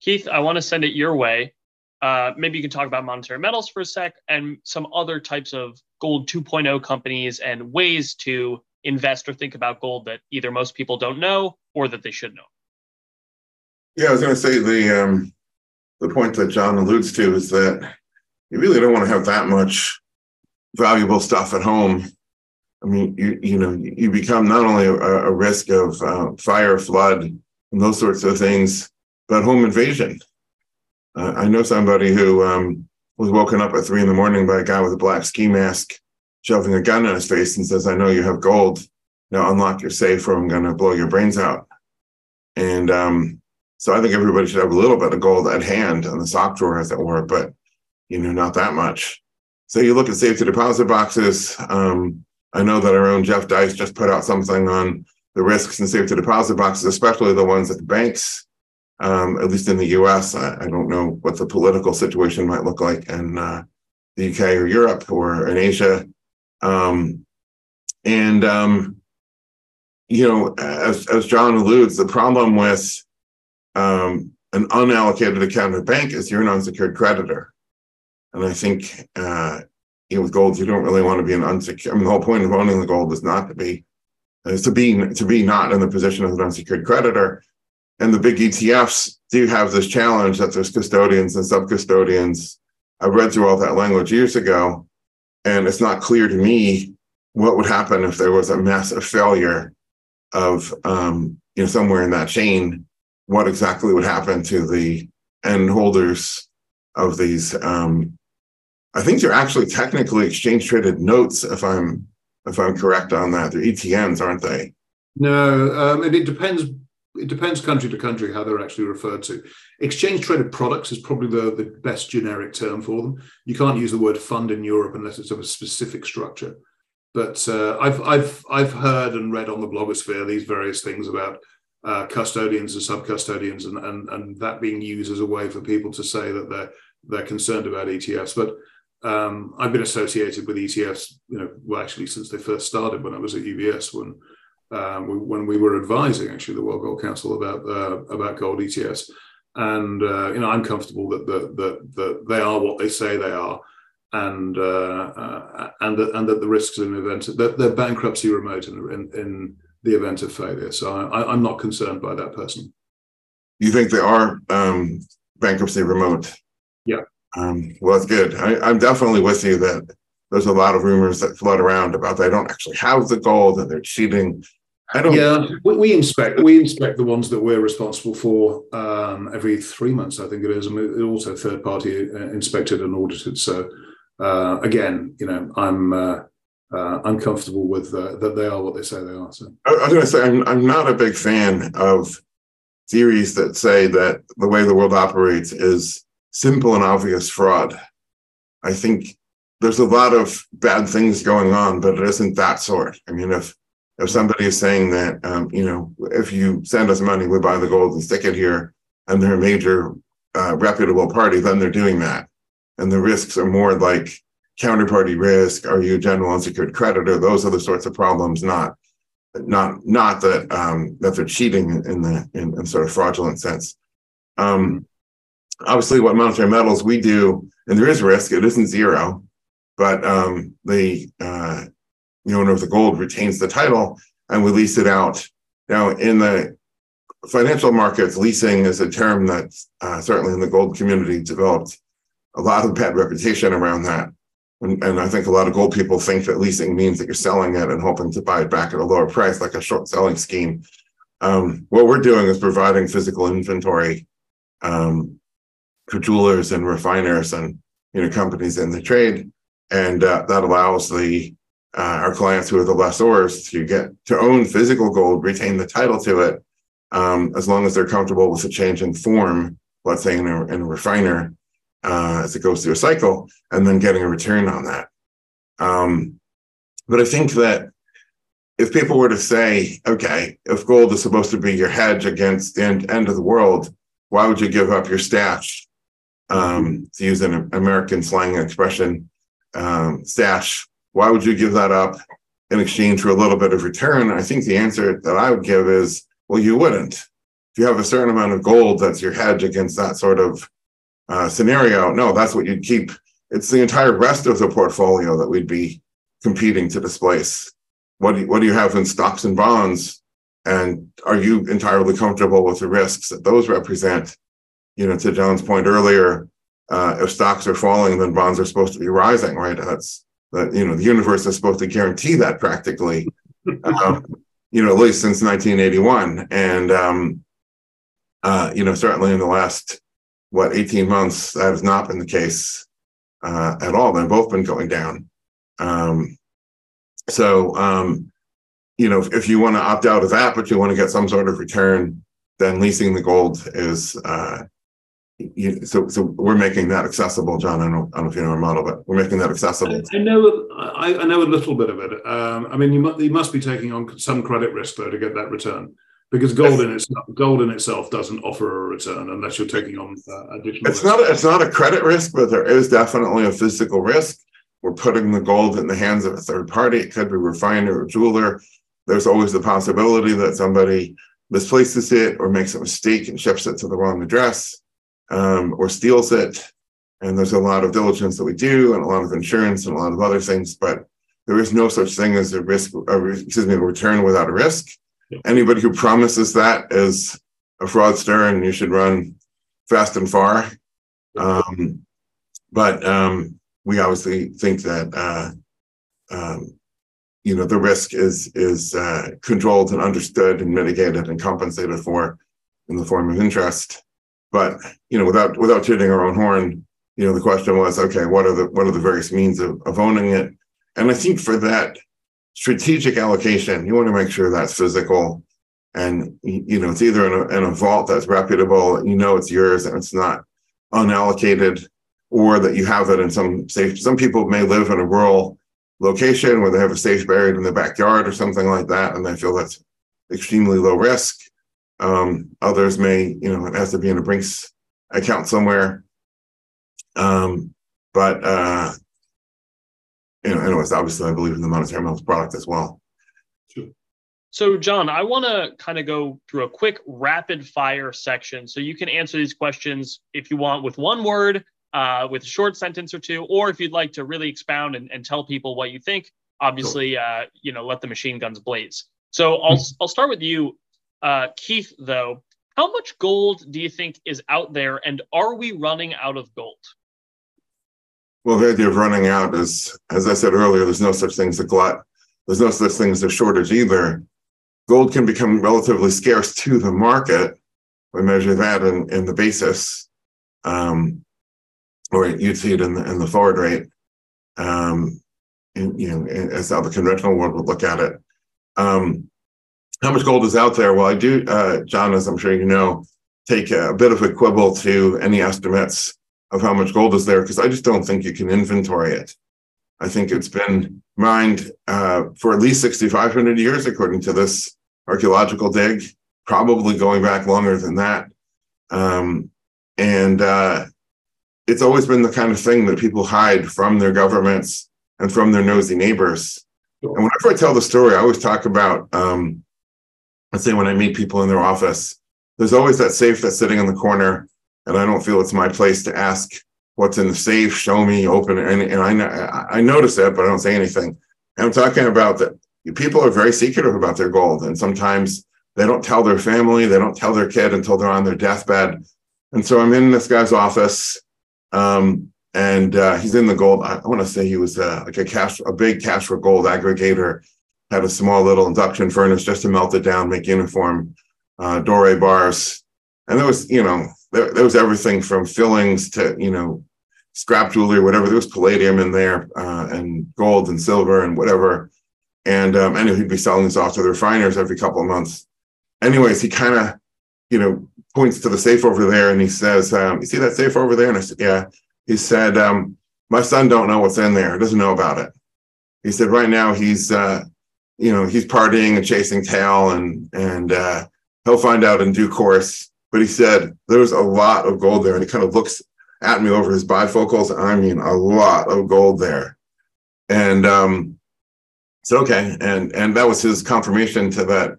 Keith, I want to send it your way. Uh, maybe you can talk about monetary metals for a sec and some other types of gold 2.0 companies and ways to invest or think about gold that either most people don't know or that they should know. Yeah, I was going to say the um, the point that John alludes to is that you really don't want to have that much valuable stuff at home. I mean, you you know, you become not only a, a risk of uh, fire, flood, and those sorts of things, but home invasion. Uh, I know somebody who um, was woken up at three in the morning by a guy with a black ski mask shoving a gun in his face and says, "I know you have gold. Now unlock your safe, or I'm going to blow your brains out." And um, so I think everybody should have a little bit of gold at hand in the sock drawer, as it were, but you know, not that much. So you look at safety deposit boxes. Um, I know that our own Jeff Deist just put out something on the risks in safety deposit boxes, especially the ones at the banks. Um, at least in the U.S., I, I, don't know what the political situation might look like in uh, the UK or Europe or in Asia. Um, and um, you know, as as John alludes, the problem with um, an unallocated account at a bank is you're an unsecured creditor. And I think uh, you know, with gold, you don't really want to be an unsecured. I mean, the whole point of owning the gold is not to be is to be to be not in the position of an unsecured creditor. And the big ETFs do have this challenge that there's custodians and sub-custodians. I read through all that language years ago, and it's not clear to me what would happen if there was a massive failure of um, you know somewhere in that chain what exactly would happen to the end holders of these. Um, I think they're actually technically exchange traded notes, if I'm if I'm correct on that. They're ETNs, aren't they? No, um, and it depends. It depends country to country how they're actually referred to. Exchange traded products is probably the, the best generic term for them. You can't use the word fund in Europe unless it's of a specific structure. But uh, I've I've I've heard and read on the blogosphere these various things about uh, custodians and sub-custodians and, and, and that being used as a way for people to say that they're they're concerned about ETFs. But um, I've been associated with ETFs, you know, well, actually since they first started when I was at UBS, when um, we, when we were advising actually the World Gold Council about uh, about gold ETFs. and uh, you know, I'm comfortable that that that that they are what they say they are, and uh, uh and that and that the risks in the event that they're bankruptcy remote in in, in the event of failure. So I, am not concerned by that person. You think they are um, bankruptcy remote? Yeah. Um, well, that's good. I, am definitely with you that there's a lot of rumors that float around about they don't actually have the gold and they're cheating. I don't. Yeah, we, inspect we inspect the ones that we're responsible for um, every three months. I think it is, and also third party uh, inspected and audited. So uh, again, you know, I'm. Uh, uh, uncomfortable with uh, that they are what they say they are. So I, I was going to say I'm I'm not a big fan of theories that say that the way the world operates is simple and obvious fraud. I think there's a lot of bad things going on, but it isn't that sort. I mean, if if somebody is saying that, um, you know, if you send us money, we buy the gold and stick it here, and they're a major uh, reputable party, then they're doing that, and the risks are more like counterparty risk? Are you a general unsecured creditor? Those are the sorts of problems, not not not that um, that they're cheating in the in, in sort of fraudulent sense. Um, obviously, what monetary metals we do, and there is risk. It isn't zero, but um, the uh, the owner of the gold retains the title, and we lease it out. Now, in the financial markets, leasing is a term that uh, certainly in the gold community developed a lot of bad reputation around that. And, and, I think a lot of gold people think that leasing means that you're selling it and hoping to buy it back at a lower price, like a short selling scheme. Um, what we're doing is providing physical inventory um, jewelers and refiners and you know companies in the trade, and uh, that allows the uh, our clients who are the lessors to get to own physical gold, retain the title to it, um, as long as they're comfortable with the change in form. Let's say in a, in a refiner, uh, as it goes through a cycle, and then getting a return on that. Um, but I think that if people were to say, okay, if gold is supposed to be your hedge against the end, end of the world, why would you give up your stash? Um, to use an American slang expression, um, stash. Why would you give that up in exchange for a little bit of return? I think the answer that I would give is, well, you wouldn't. If you have a certain amount of gold, that's your hedge against that sort of uh, scenario. No, that's what you'd keep. It's the entire rest of the portfolio that we'd be competing to displace. What do you, what do you have in stocks and bonds? And are you entirely comfortable with the risks that those represent? You know, to John's point earlier, uh, if stocks are falling, then bonds are supposed to be rising, right? That's that. You know, the universe is supposed to guarantee that practically. um, you know, at least since 1981, and um, uh, you know, certainly in the last what 18 months, that has not been the case uh, at all. They've both been going down. Um, so, um, you know, if, if you want to opt out of that, but you want to get some sort of return, then leasing the gold is. Uh, you, so, so we're making that accessible, John. I don't, know, I don't know if you know our model, but we're making that accessible. I, I know, I, I, know a little bit of it. Um, I mean, you must, you must be taking on some credit risk though to get that return because gold in itself, gold in itself doesn't offer a return unless you're taking on uh, additional. It's risk. not. A, it's not a credit risk, but there is definitely a physical risk we're putting the gold in the hands of a third party. It could be a refiner or jeweler. There's always the possibility that somebody misplaces it or makes a mistake and ships it to the wrong address um, or steals it. And there's a lot of diligence that we do and a lot of insurance and a lot of other things, but there is no such thing as a risk, excuse me, a return without a risk. Anybody who promises that is a fraudster and you should run fast and far. Um, but um, we obviously think that uh, um, you know the risk is is uh, controlled and understood and mitigated and compensated for in the form of interest. But you know, without without tooting our own horn, you know, the question was, okay, what are the what are the various means of, of owning it? And I think for that strategic allocation, you want to make sure that's physical, and you know, it's either in a, in a vault that's reputable, you know, it's yours, and it's not unallocated or that you have it in some safe. Some people may live in a rural location where they have a safe buried in the backyard or something like that, and they feel that's extremely low risk. Um, others may, you know, it has to be in a Brinks account somewhere. Um, but uh, you know, anyways, obviously, I believe in the monetary metals product as well. So, John, I want to kind of go through a quick rapid fire section so you can answer these questions if you want with one word, uh, with a short sentence or two, or if you'd like to really expound and, and tell people what you think, obviously, uh, you know, let the machine guns blaze. So I'll mm-hmm. I'll start with you, uh, Keith. Though, how much gold do you think is out there, and are we running out of gold? Well, the idea of running out is, as I said earlier, there's no such thing as a glut. There's no such thing as a shortage either. Gold can become relatively scarce to the market. We measure that in, in the basis. Um, or you'd see it in the in the forward rate, um, you know, as how the conventional world would look at it. Um, how much gold is out there? Well, I do, uh, John, as I'm sure you know, take a bit of a quibble to any estimates of how much gold is there because I just don't think you can inventory it. I think it's been mined uh, for at least 6,500 years, according to this archaeological dig, probably going back longer than that. Um, and uh, it's always been the kind of thing that people hide from their governments and from their nosy neighbors. And whenever I tell the story, I always talk about, um, let's say when I meet people in their office, there's always that safe that's sitting in the corner, and I don't feel it's my place to ask what's in the safe, show me, open it, and, and I I notice it, but I don't say anything. And I'm talking about that people are very secretive about their gold, and sometimes they don't tell their family, they don't tell their kid until they're on their deathbed. And so I'm in this guy's office um, and uh, he's in the gold. I, I want to say he was uh, like a cash, a big cash for gold aggregator. Had a small little induction furnace just to melt it down, make uniform uh, doré bars. And there was, you know, there, there was everything from fillings to, you know, scrap jewelry, whatever. There was palladium in there uh, and gold and silver and whatever. And um, anyway, he'd be selling this off to the refiners every couple of months. Anyways, he kind of, you know, points to the safe over there and he says, um, You see that safe over there? And I said, Yeah. He said, um, "My son don't know what's in there. Doesn't know about it." He said, "Right now he's, uh, you know, he's partying and chasing tail, and and uh, he'll find out in due course." But he said there's a lot of gold there, and he kind of looks at me over his bifocals. I mean, a lot of gold there, and um, said, "Okay," and and that was his confirmation to that.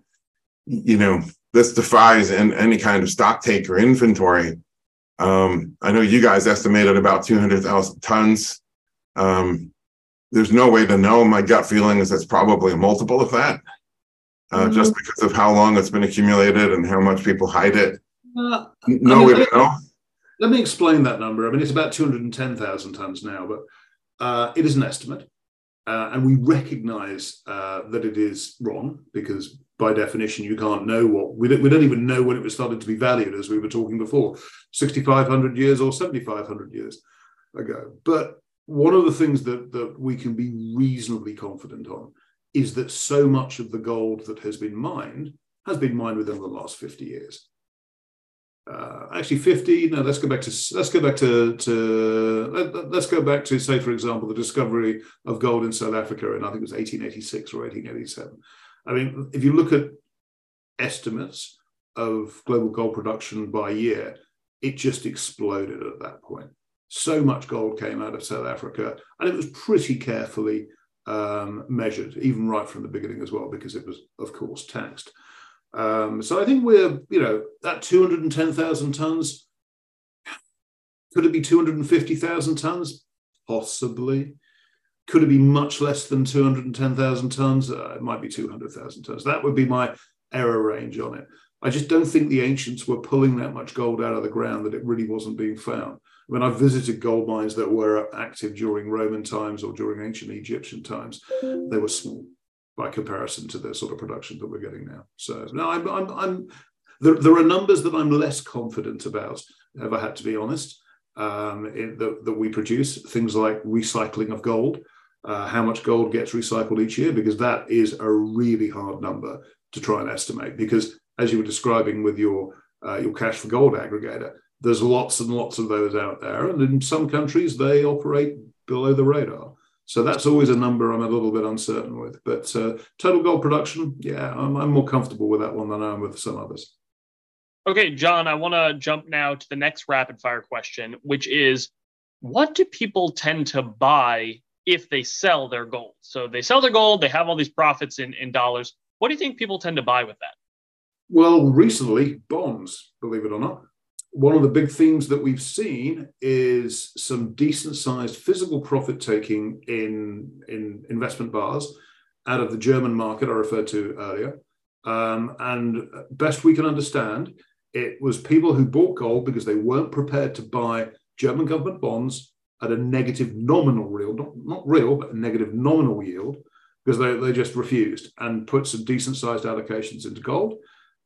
You know, this defies in, any kind of stock take or inventory. Um, I know you guys estimated about 200,000 tons. Um, there's no way to know. My gut feeling is it's probably a multiple of that, uh, mm-hmm. just because of how long it's been accumulated and how much people hide it. Uh, no I mean, way to know. Let me explain that number. I mean, it's about 210,000 tons now, but uh, it is an estimate. Uh, and we recognize uh, that it is wrong because by definition, you can't know what we don't, we don't even know when it was started to be valued, as we were talking before, 6,500 years or 7,500 years ago. But one of the things that, that we can be reasonably confident on is that so much of the gold that has been mined has been mined within the last 50 years. Uh, actually 50 no let's go back to let's go back to, to let, us go back to say for example the discovery of gold in south africa in i think it was 1886 or 1887 I mean, if you look at estimates of global gold production by year, it just exploded at that point. So much gold came out of South Africa, and it was pretty carefully um, measured, even right from the beginning as well, because it was, of course, taxed. Um, so I think we're, you know, that 210,000 tons, could it be 250,000 tons? Possibly. Could it be much less than 210,000 tons? Uh, it might be 200,000 tons. That would be my error range on it. I just don't think the ancients were pulling that much gold out of the ground that it really wasn't being found. I mean, I've visited gold mines that were active during Roman times or during ancient Egyptian times. They were small by comparison to the sort of production that we're getting now. So no, I'm, I'm, I'm there, there are numbers that I'm less confident about, if I had to be honest, um, in, that, that we produce, things like recycling of gold uh, how much gold gets recycled each year, because that is a really hard number to try and estimate. Because as you were describing with your uh, your cash for gold aggregator, there's lots and lots of those out there, and in some countries they operate below the radar. So that's always a number I'm a little bit uncertain with. But uh, total gold production, yeah, I'm, I'm more comfortable with that one than I am with some others. Okay, John, I want to jump now to the next rapid fire question, which is what do people tend to buy if they sell their gold. So they sell their gold, they have all these profits in, in dollars. What do you think people tend to buy with that? Well, recently, bonds, believe it or not. One of the big themes that we've seen is some decent sized physical profit taking in, in investment bars out of the German market I referred to earlier. Um, and best we can understand, it was people who bought gold because they weren't prepared to buy German government bonds at a negative nominal real, not, not real, but a negative nominal yield, because they, they just refused and put some decent sized allocations into gold.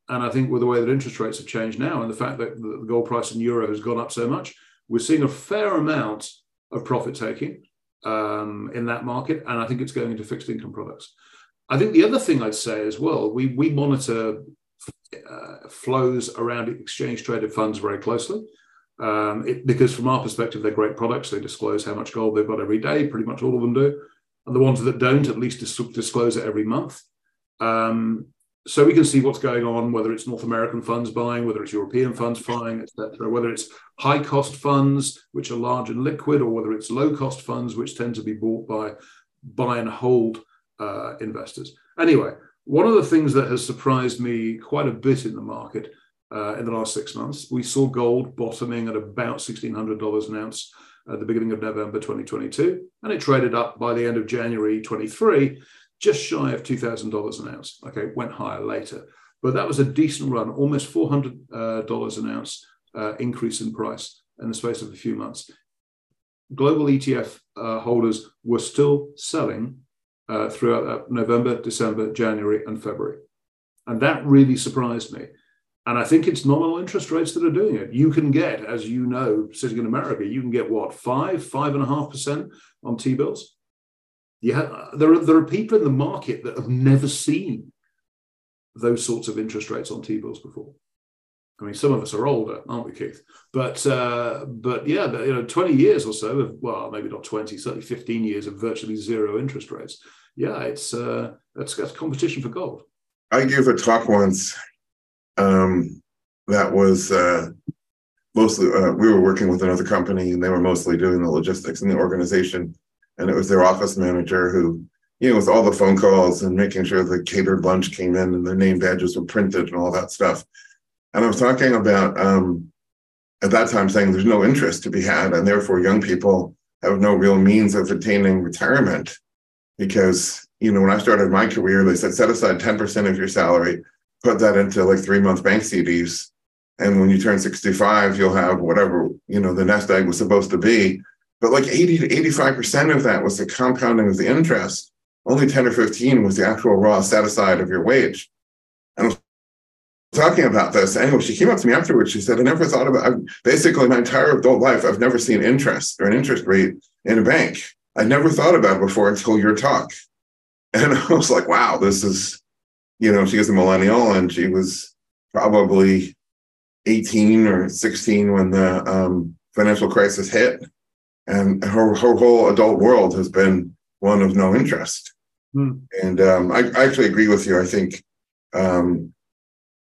And I think with the way that interest rates have changed now and the fact that the gold price in euro has gone up so much, we're seeing a fair amount of profit taking um, in that market. And I think it's going into fixed income products. I think the other thing I'd say as well, we, we monitor uh, flows around exchange traded funds very closely. Um, it, because from our perspective, they're great products. They disclose how much gold they've got every day. Pretty much all of them do, and the ones that don't at least dis- disclose it every month. Um, so we can see what's going on, whether it's North American funds buying, whether it's European funds buying, etc. Whether it's high cost funds which are large and liquid, or whether it's low cost funds which tend to be bought by buy and hold uh, investors. Anyway, one of the things that has surprised me quite a bit in the market uh, in the last six months. We saw gold bottoming at about $1,600 an ounce at the beginning of November 2022, and it traded up by the end of January 23, just shy of $2,000 an ounce. Okay, went higher later, but that was a decent run, almost $400 uh, an ounce uh, increase in price in the space of a few months. Global ETF uh, holders were still selling uh, throughout November, December, January, and February. And that really surprised me and I think it's nominal interest rates that are doing it. You can get, as you know, sitting in America, you can get what, five, five and a half percent on T bills? Yeah, there are, there are people in the market that have never seen those sorts of interest rates on T bills before. I mean, some of us are older, aren't we, Keith? But uh, but yeah, you know, 20 years or so of well, maybe not 20, certainly 15 years of virtually zero interest rates. Yeah, it's uh, that's, that's competition for gold. I gave a talk once um, that was uh, mostly uh, we were working with another company and they were mostly doing the logistics in the organization, and it was their office manager who you know, with all the phone calls and making sure the catered lunch came in and their name badges were printed and all that stuff. And I was talking about um, at that time saying there's no interest to be had, and therefore young people have no real means of attaining retirement. Because, you know, when I started my career, they said set aside 10% of your salary, put that into like three month bank CDs. And when you turn 65, you'll have whatever, you know, the nest egg was supposed to be. But like 80 to 85% of that was the compounding of the interest. Only 10 or 15 was the actual raw set aside of your wage. And talking about this. Anyway, she came up to me afterwards. She said, I never thought about I've, basically my entire adult life, I've never seen interest or an interest rate in a bank. I never thought about it before until your talk. [LAUGHS] And I was like, wow, this is, you know, she is a millennial and she was probably 18 or 16 when the um, financial crisis hit. And her, her whole adult world has been one of no interest. Hmm. And um, I, I, actually agree with you. I think um,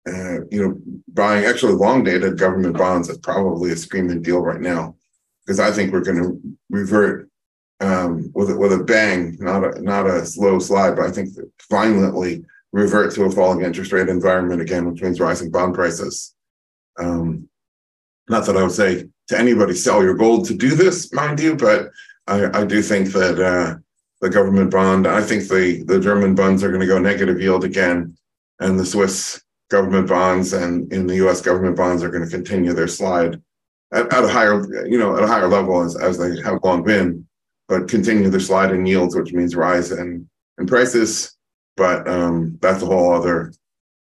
uh, you know, buying actually long dated government bonds is probably a screaming deal right now because I think we're going to revert um, with a, with a bang, not a not a slow slide, but I think violently revert to a falling interest rate environment again, which means rising bond prices. Um, not that I would say to anybody sell your gold to do this, mind you, but I, I do think that uh, the government bond, I think the the German bonds are going to go negative yield again, and the Swiss government bonds and in the U.S. government bonds are going to continue their slide at, at, a higher, you know, at a higher level as, as they have long been, but continue their slide in yields, which means rise in, in prices. But um, that's a whole other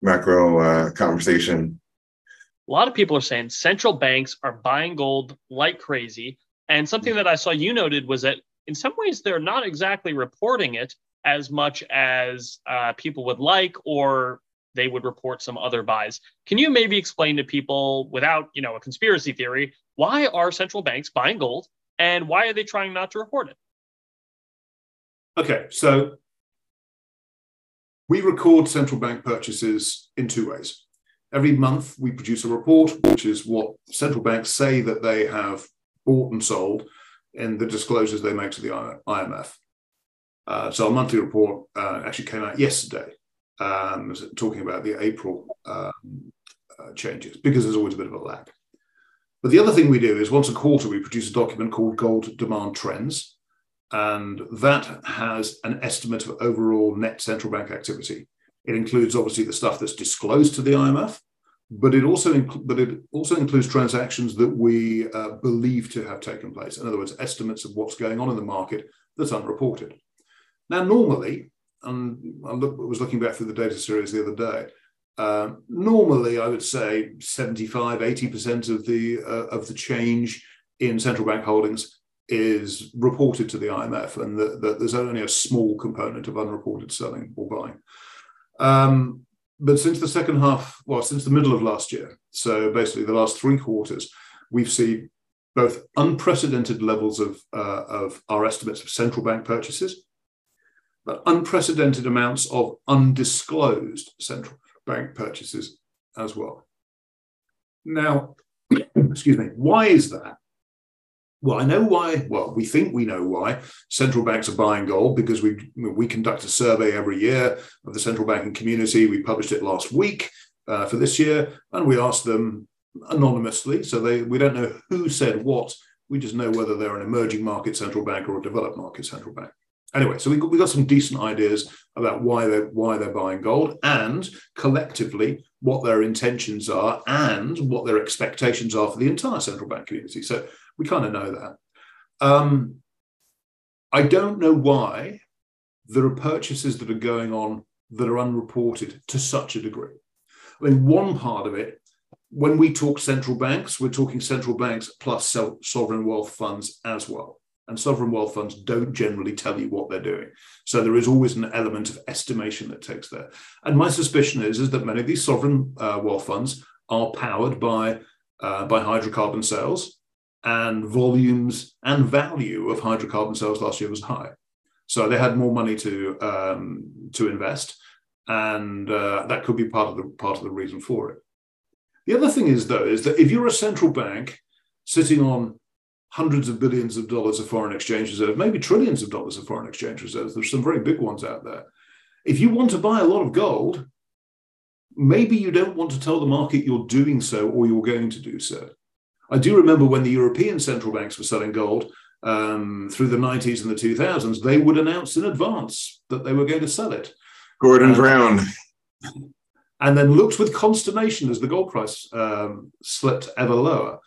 macro uh, conversation. A lot of people are saying central banks are buying gold like crazy. And something that I saw you noted was that in some ways they're not exactly reporting it as much as uh, people would like or they would report some other buys. Can you maybe explain to people without, you know, a conspiracy theory, why are central banks buying gold and why are they trying not to report it? Okay, so we record central bank purchases in two ways. Every month we produce a report, which is what central banks say that they have bought and sold in the disclosures they make to the IMF. Uh, so our monthly report uh, actually came out yesterday um, talking about the April um, uh, changes because there's always a bit of a lag. But the other thing we do is once a quarter we produce a document called Gold Demand Trends, and that has an estimate of overall net central bank activity. It includes obviously the stuff that's disclosed to the IMF, but it also but it also includes transactions that we uh, believe to have taken place. In other words, estimates of what's going on in the market that's unreported. Now, normally, and I look, was looking back through the data series the other day. Uh, normally, I would say 75, 80% of the uh, of the change in central bank holdings is reported to the IMF, and that, that there's only a small component of unreported selling or buying. Um, but since the second half, well, since the middle of last year, so basically the last three quarters, we've seen both unprecedented levels of, uh, of our estimates of central bank purchases but unprecedented amounts of undisclosed central bank purchases as well. Now, [COUGHS] excuse me, why is that? Well, I know why. Well, we think we know why central banks are buying gold because we we conduct a survey every year of the central banking community. We published it last week uh, for this year, and we asked them anonymously, so they we don't know who said what. We just know whether they're an emerging market central bank or a developed market central bank anyway, so we got, we got some decent ideas about why they're why they're buying gold and collectively what their intentions are and what their expectations are for the entire central bank community. So we kind of know that. Um, I don't know why there are purchases that are going on that are unreported to such a degree. I mean, one part of it, when we talk central banks, we're talking central banks plus sovereign wealth funds as well and sovereign wealth funds don't generally tell you what they're doing. So there is always an element of estimation that takes there. And my suspicion is, is that many of these sovereign uh, wealth funds are powered by uh, by hydrocarbon sales, and volumes and value of hydrocarbon sales last year was high. So they had more money to um, to invest, and uh, that could be part of the part of the reason for it. The other thing is though is that if you're a central bank sitting on hundreds of billions of dollars of foreign exchange reserves, maybe trillions of dollars of foreign exchange reserves, there's some very big ones out there. If you want to buy a lot of gold, maybe you don't want to tell the market you're doing so or you're going to do so. I do remember when the European central banks were selling gold, um, through the 90s and the 2000s, they would announce in advance that they were going to sell it. Gordon Brown. And then looked with consternation as the gold price um, slipped ever lower.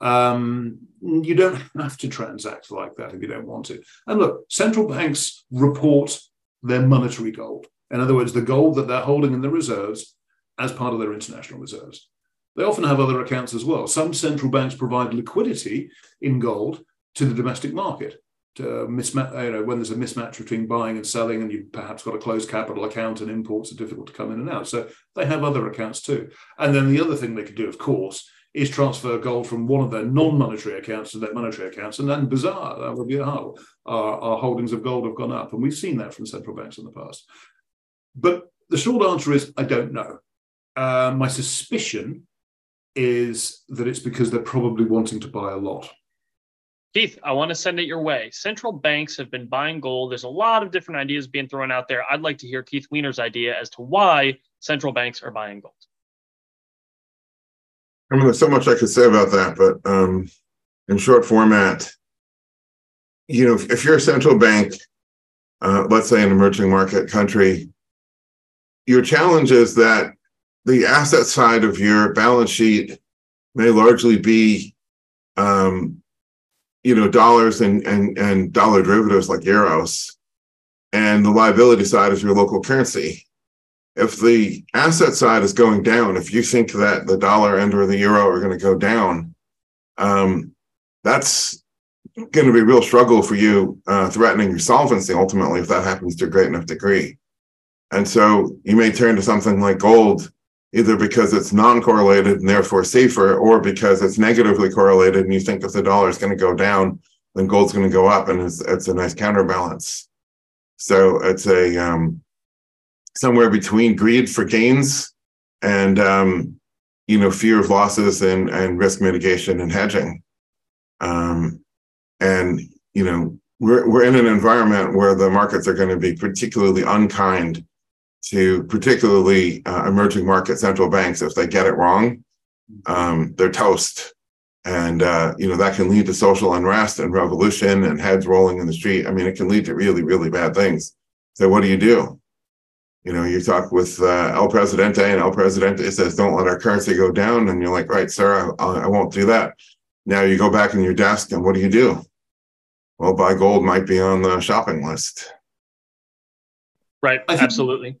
Um, you don't have to transact like that if you don't want to. And look, central banks report their monetary gold. In other words, the gold that they're holding in the reserves as part of their international reserves. They often have other accounts as well. Some central banks provide liquidity in gold to the domestic market. To mismatch, you know, when there's a mismatch between buying and selling, and you've perhaps got a closed capital account, and imports are difficult to come in and out. So they have other accounts too. And then the other thing they could do, of course, is transfer gold from one of their non-monetary accounts to their monetary accounts, and then bizarre, that would be how our, our holdings of gold have gone up, and we've seen that from central banks in the past. But the short answer is I don't know. Uh, my suspicion is that it's because they're probably wanting to buy a lot. Keith, I want to send it your way. Central banks have been buying gold. There's a lot of different ideas being thrown out there. I'd like to hear Keith Weiner's idea as to why central banks are buying gold. I mean, there's so much I could say about that, but um, in short format, you know, if, if you're a central bank, uh, let's say an emerging market country, your challenge is that the asset side of your balance sheet may largely be um, you know dollars and and and dollar derivatives like euros and the liability side is your local currency. If the asset side is going down if you think that the dollar and or the euro are going to go down um, that's going to be a real struggle for you uh, threatening your solvency ultimately if that happens to a great enough degree. And so you may turn to something like gold either because it's non-correlated and therefore safer, or because it's negatively correlated and you think if the dollar is going to go down, then gold's going to go up, and it's it's a nice counterbalance. So it's a um, somewhere between greed for gains and um, you know fear of losses and and risk mitigation and hedging. Um, and you know we're we're in an environment where the markets are going to be particularly unkind to particularly uh, emerging market central banks if they get it wrong um, they're toast. And uh, you know that can lead to social unrest and revolution and heads rolling in the street. I mean it can lead to really really bad things. So what do you do? You know you talk with uh, el presidente and el presidente says don't let our currency go down. And you're like right sir I, I won't do that. Now you go back in your desk and what do you do? Well buy gold might be on the shopping list. Right. Absolutely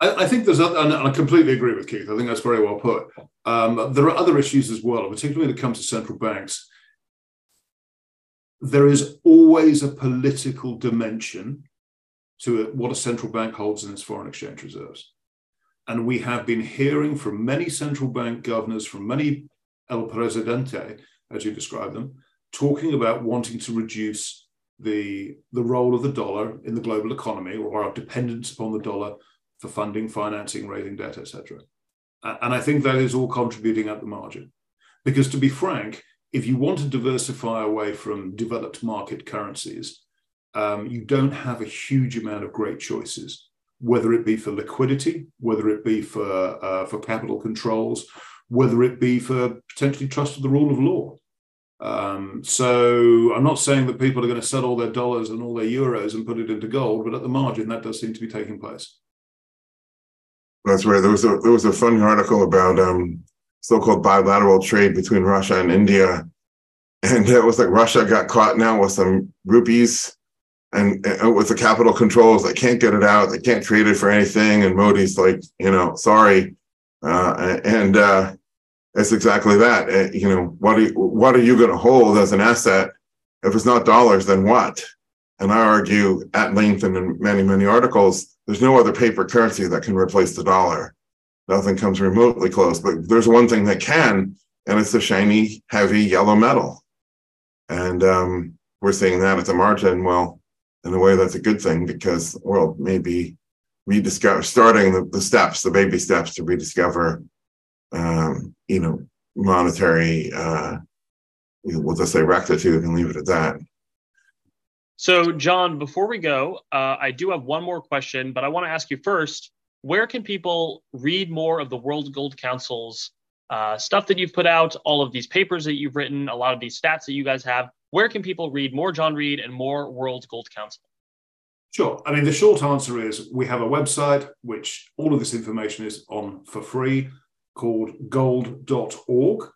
I, I think there's, other, and I completely agree with Keith. I think that's very well put. Um, there are other issues as well, particularly when it comes to central banks. There is always a political dimension to what a central bank holds in its foreign exchange reserves. And we have been hearing from many central bank governors, from many El Presidente, as you describe them, talking about wanting to reduce the, the role of the dollar in the global economy or our dependence upon the dollar for funding, financing, raising debt, etc. And I think that is all contributing at the margin. Because to be frank, if you want to diversify away from developed market currencies, um, you don't have a huge amount of great choices, whether it be for liquidity, whether it be for uh, for capital controls, whether it be for potentially trust of the rule of law. Um, so I'm not saying that people are going to sell all their dollars and all their euros and put it into gold, but at the margin, that does seem to be taking place. That's right. There was a there was a funny article about um, so-called bilateral trade between Russia and India, and it was like Russia got caught now with some rupees, and, and with the capital controls, they can't get it out. They can't trade it for anything. And Modi's like, you know, sorry, uh, and uh, it's exactly that. Uh, you know, what are you, what are you going to hold as an asset if it's not dollars? Then what? And I argue at length and in many many articles there's no other paper currency that can replace the dollar. nothing comes remotely close. But there's one thing that can, and it's the shiny, heavy yellow metal. And um, we're seeing that at the margin. Well, in a way, that's a good thing because the world may be rediscover starting the, the steps, the baby steps to rediscover, um, you know, monetary. Uh, we'll just say rectitude and leave it at that. So, John, before we go, uh, I do have one more question, but I want to ask you first where can people read more of the World Gold Council's uh, stuff that you've put out, all of these papers that you've written, a lot of these stats that you guys have? Where can people read more John Reade and more World Gold Council? Sure. I mean, the short answer is we have a website which all of this information is on for free called gold.org,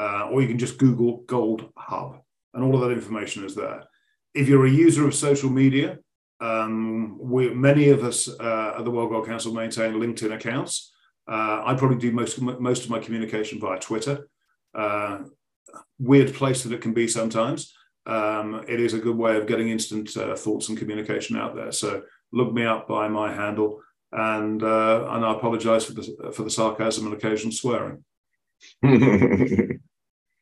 uh, or you can just Google Gold Hub, and all of that information is there if you're a user of social media, um, we, many of us uh, at the World Gold Council maintain LinkedIn accounts. Uh, I probably do most most of my communication via Twitter. Uh, weird place that it can be sometimes. Um, it is a good way of getting instant uh, thoughts and communication out there. So look me up by my handle, and uh, and I apologise for the for the sarcasm and occasional swearing. [LAUGHS]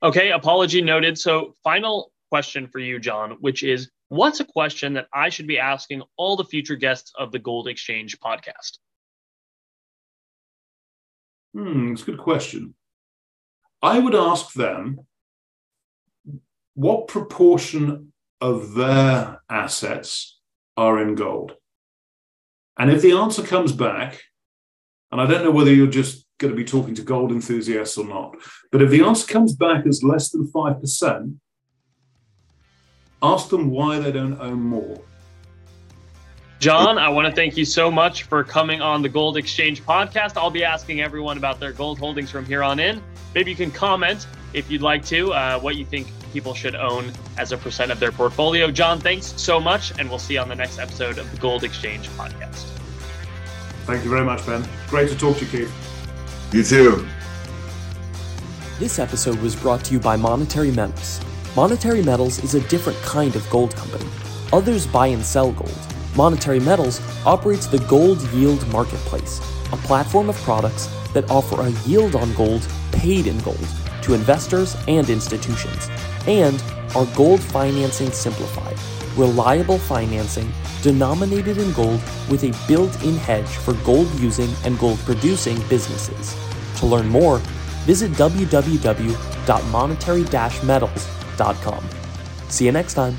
okay, apology noted. So final question for you, John, which is what's a question that I should be asking all the future guests of the Gold Exchange podcast? Hmm, it's a good question. I would ask them what proportion of their assets are in gold. And if the answer comes back, and I don't know whether you're just going to be talking to gold enthusiasts or not, but if the answer comes back as less than 5%, Ask them why they don't own more. John, I want to thank you so much for coming on the Gold Exchange podcast. I'll be asking everyone about their gold holdings from here on in. Maybe you can comment if you'd like to, uh, what you think people should own as a percent of their portfolio. John, thanks so much, and we'll see you on the next episode of the Gold Exchange podcast. Thank you very much, Ben. Great to talk to you, Keith. You too. This episode was brought to you by Monetary Metals Monetary Metals is a different kind of gold company. Others buy and sell gold. Monetary Metals operates the Gold Yield Marketplace, a platform of products that offer a yield on gold paid in gold to investors and institutions, and are gold financing simplified, reliable financing denominated in gold with a built in hedge for gold using and gold producing businesses. To learn more, visit See you next time.